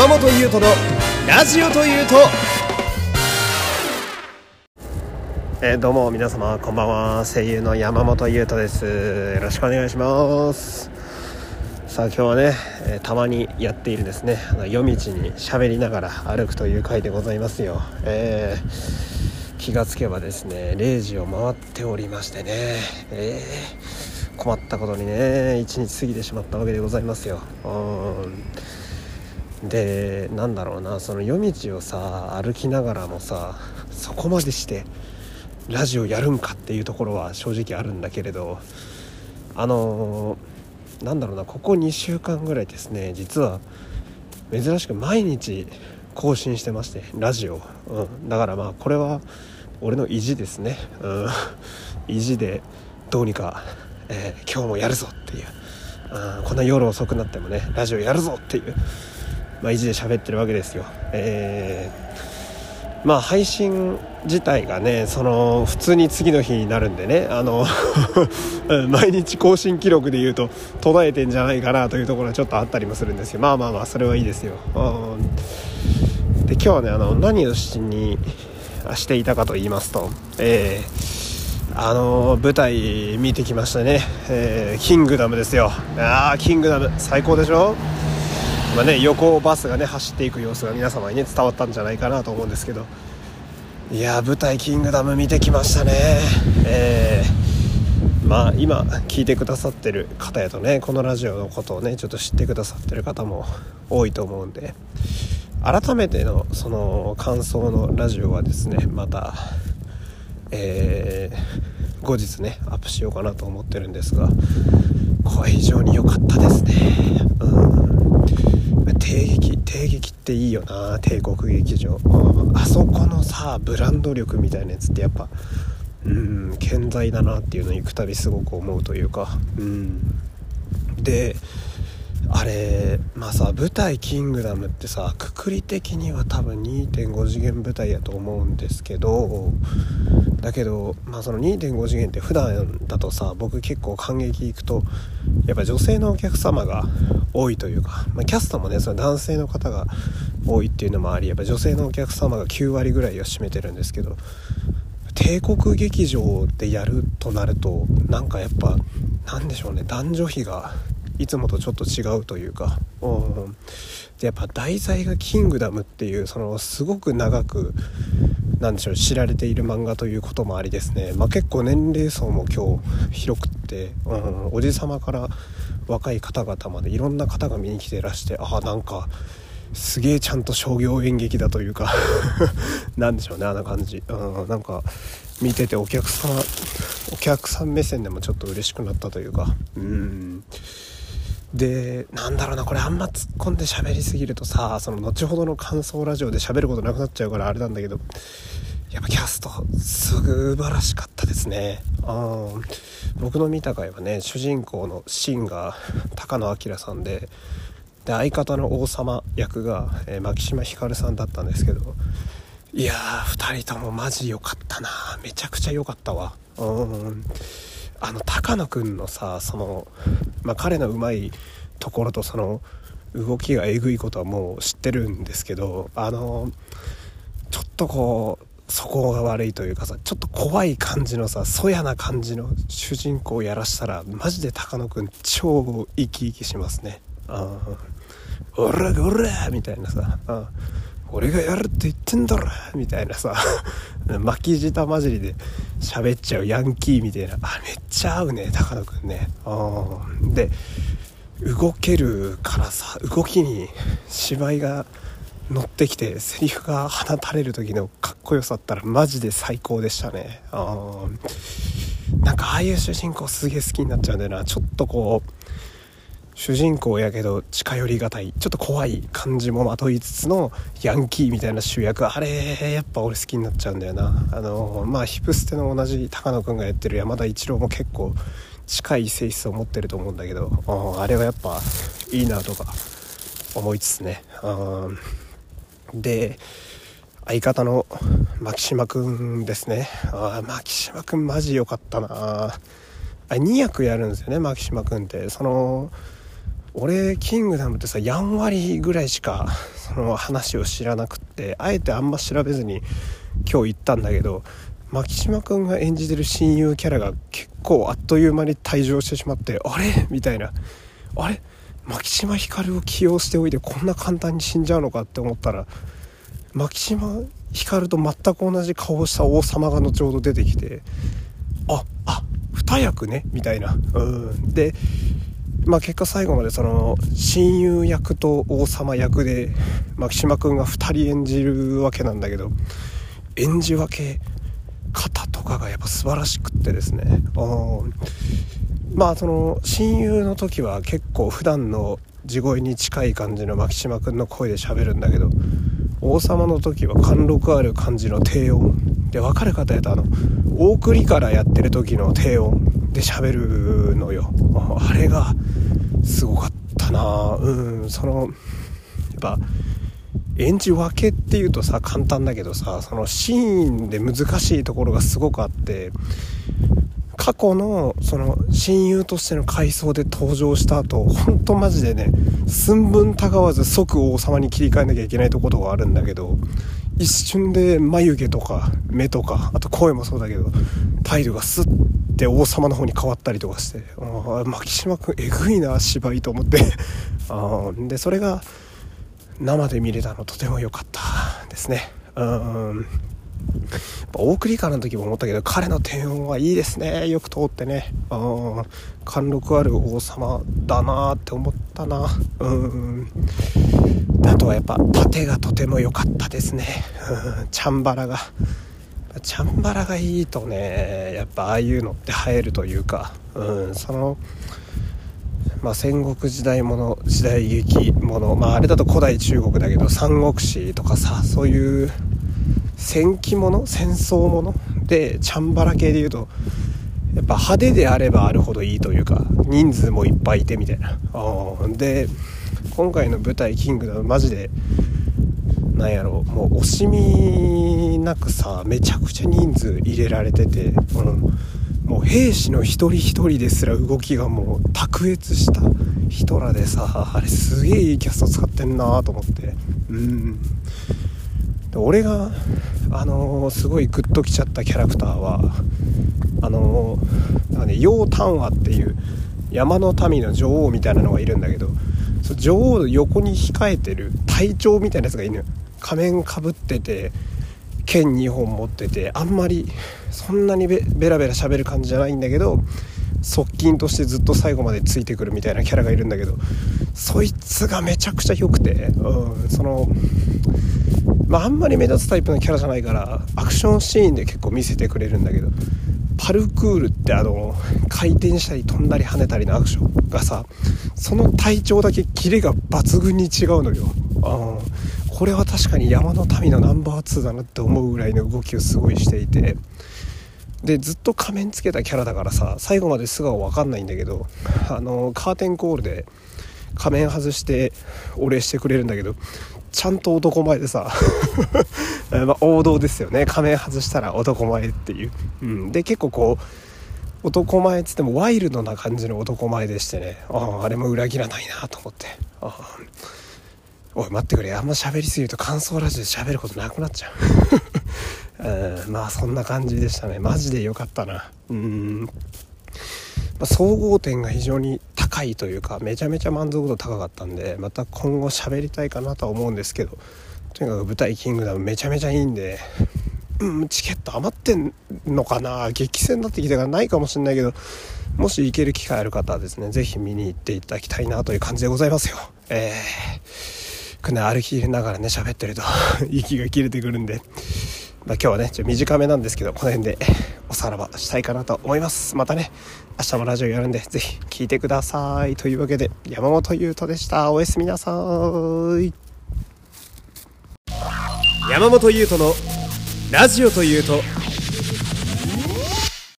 山本優斗のラジオというと。えー、どうも皆様こんばんは。声優の山本優斗です。よろしくお願いします。さあ今日はね、えー、たまにやっているですね。あの夜道に喋りながら歩くという回でございますよ。えー、気がつけばですね0時を回っておりましてね。えー、困ったことにね一日過ぎてしまったわけでございますよ。うん。でなんだろうなその夜道をさ歩きながらもさそこまでしてラジオやるんかっていうところは正直あるんだけれどあの、なんだろうなここ2週間ぐらいですね実は珍しく毎日更新してましてラジオ、うん、だからまあこれは俺の意地ですね、うん、意地でどうにか、えー、今日もやるぞっていう、うん、こんな夜遅くなってもねラジオやるぞっていう、まあ、意地で喋ってるわけですよ。えーまあ配信自体がねその普通に次の日になるんでねあの 毎日更新記録で言うと途絶えてんじゃないかなというところはちょっとあったりもするんですけどまあまあまあそれはいいですよ。で今日はねあの何をしにしていたかと言いますとえー、あの舞台見てきましたね、えー、キングダムですよ。ああキングダム最高でしょ？まあね、横バスがね走っていく様子が皆様にね伝わったんじゃないかなと思うんですけど。いや舞台「キングダム」見てきましたね。えー、まあ今聞いてくださってる方やとねこのラジオのことをねちょっと知ってくださってる方も多いと思うんで。改めてのその感想のラジオはですねまたえー、後日ねアップしようかなと思ってるんですがこれ非常に良かったですね。うん。帝劇帝劇っていいよな帝国劇場。あそこのさブランド力みたいなやつってやっぱうん健在だなっていうのを行くたびすごく思うというか。うん。であれまあさ舞台「キングダム」ってさくくり的には多分2.5次元舞台やと思うんですけどだけどまあその2.5次元って普段だとさ僕結構感激行くとやっぱ女性のお客様が多いというか、まあ、キャストもねその男性の方が多いっていうのもありやっぱ女性のお客様が9割ぐらいを占めてるんですけど帝国劇場でやるとなるとなんかやっぱなんでしょうね男女比がいつもとちょっと違うというか、うん、でやっぱ題材が「キングダム」っていうそのすごく長くなんでしょう知られている漫画ということもありですね、まあ、結構年齢層も今日広くって、うん、おじさまから若い方々までいろんな方が見に来てらしてああなんかすげえちゃんと商業演劇だというか なんでしょうねあんな感じ、うん、なんか見ててお客さんお客さん目線でもちょっと嬉しくなったというか。うん。でなんだろうなこれあんま突っ込んで喋りすぎるとさその後ほどの感想ラジオで喋ることなくなっちゃうからあれなんだけどやっぱキャスト素晴らしかったですね。あ僕の見た回はね主人公のシンが高野明さんでで相方の王様役が、えー、牧島ひかるさんだったんですけどいやー2人ともマジ良かったなめちゃくちゃ良かったわ。うん。あの高野くんのさその、まあ、彼のうまいところとその動きがえぐいことはもう知ってるんですけどあのちょっとこうそこが悪いというかさちょっと怖い感じのさそやな感じの主人公をやらしたらマジで高野くん超生き生きしますね。ああオラオラみたいなさ。あ俺がやるって言ってんだろみたいなさ 巻き舌混じりで喋っちゃうヤンキーみたいな。あめっちゃ合うね高野くんね。で動けるからさ動きに芝居が乗ってきてセリフが放たれる時のかっこよさったらマジで最高でしたね。なんかああいう主人公すげえ好きになっちゃうんだよな。ちょっとこう主人公やけど近寄りがたい。ちょっと怖い感じもまといつつのヤンキーみたいな主役。あれやっぱ俺好きになっちゃうんだよな。あのまあヒプステの同じ高野君がやってる山田一郎も結構近い性質を持ってると思うんだけど。あれはやっぱいいなとか思いつつね。で相方の牧島くんですね。あ牧島くんマジ良かったな。あ2役やるんですよね牧島くんって。その俺キングダムってさやんわりぐらいしか その話を知らなくってあえてあんま調べずに今日行ったんだけど牧島君が演じてる親友キャラが結構あっという間に退場してしまってあれ？みたいな。あれ？牧島ひかるを起用しておいてこんな簡単に死んじゃうのかって思ったら牧島ひかると全く同じ顔をした王様が後ほど出てきてああ二役ね？みたいな。うん。でまあ結果最後までその親友役と王様役で牧島君が2人演じるわけなんだけど演じ分け方とかがやっぱ素晴らしくってですね。まあその親友の時は結構普段の地声に近い感じの牧島君の声で喋るんだけど王様の時は貫禄ある感じの低音で分かる方やとあの大栗からやってる時の低音で喋るのよ。あれがすごかったな。うんそのやっぱ演じ分けっていうとさ簡単だけどさそのシーンで難しいところがすごくあって過去のその親友としての回想で登場した後ほんとマジでね寸分たがわず即王様に切り替えなきゃいけないところがあるんだけど一瞬で眉毛とか目とかあと声もそうだけど態度がスッて王様の方に変わったりとかしてあ牧島君えぐいな芝居と思って。あ でそれが生で見れたのとても良かったですね。うん。大栗からの時も思ったけど彼の低音はいいですね。よく通ってね。うん。貫禄ある王様だなって思ったな。うん。あとはやっぱ盾がとても良かったですね。チャンバラが。チャンバラがいいとねやっぱああいうのって映えるというかうんそのまあ、戦国時代もの時代劇もの、まあ、あれだと古代中国だけど三国志とかさそういう戦記もの戦争ものでチャンバラ系でいうとやっぱ派手であればあるほどいいというか人数もいっぱいいてみたいな。で今回の舞台「キングダム」マジでなんやろもう惜しみなくさめちゃくちゃ人数入れられてて、うん、もう兵士の一人一人ですら動きがもう卓越した人らでさあれすげえいいキャスト使ってんなと思って。うん。で俺があのー、すごいグッときちゃったキャラクターはあのー、なんかね楊丹和っていう山の民の女王みたいなのがいるんだけど女王の横に控えてる隊長みたいなやつがいる仮面かぶってて剣2本持っててあんまりそんなにベラベラ喋る感じじゃないんだけど側近としてずっと最後までついてくるみたいなキャラがいるんだけどそいつがめちゃくちゃ良くて、うん、そのまあ、あんまり目立つタイプのキャラじゃないからアクションシーンで結構見せてくれるんだけどパルクールってあの回転したり飛んだり跳ねたりのアクションがさその体調だけキレが抜群に違うのよ。あこれは確かに山の民のナンバー2だなって思うぐらいの動きをすごいしていて。でずっと仮面つけたキャラだからさ最後まで素顔分かんないんだけどあのカーテンコールで仮面外してお礼してくれるんだけどちゃんと男前でさまあ王道ですよね。仮面外したら男前っていう、うん、で結構こう男前っつってもワイルドな感じの男前でしてね。ああれも裏切らないなと思って。あおい待ってくれ。あんま喋りすぎると感想ラジオで喋ることなくなっちゃう。うん。まあそんな感じでしたね。マジでよかったな。うん。まあ、総合点が非常に高いというかめちゃめちゃ満足度高かったんでまた今後喋りたいかなとは思うんですけどとにかく舞台「キングダム」めちゃめちゃいいんで、うん、チケット余ってんのかな？激戦になってきたからないかもしれないけどもし行ける機会ある方はですね是非見に行っていただきたいなという感じでございますよ。えー、これね歩きながらね喋ってると 息が切れてくるんで。まあ、今日はねちょ短めなんですけどこの辺でおさらばしたいかなと思います。またね明日もラジオやるんで是非聴いてください。というわけで山本優斗でした。おやすみなさい。山本優斗のラジオというと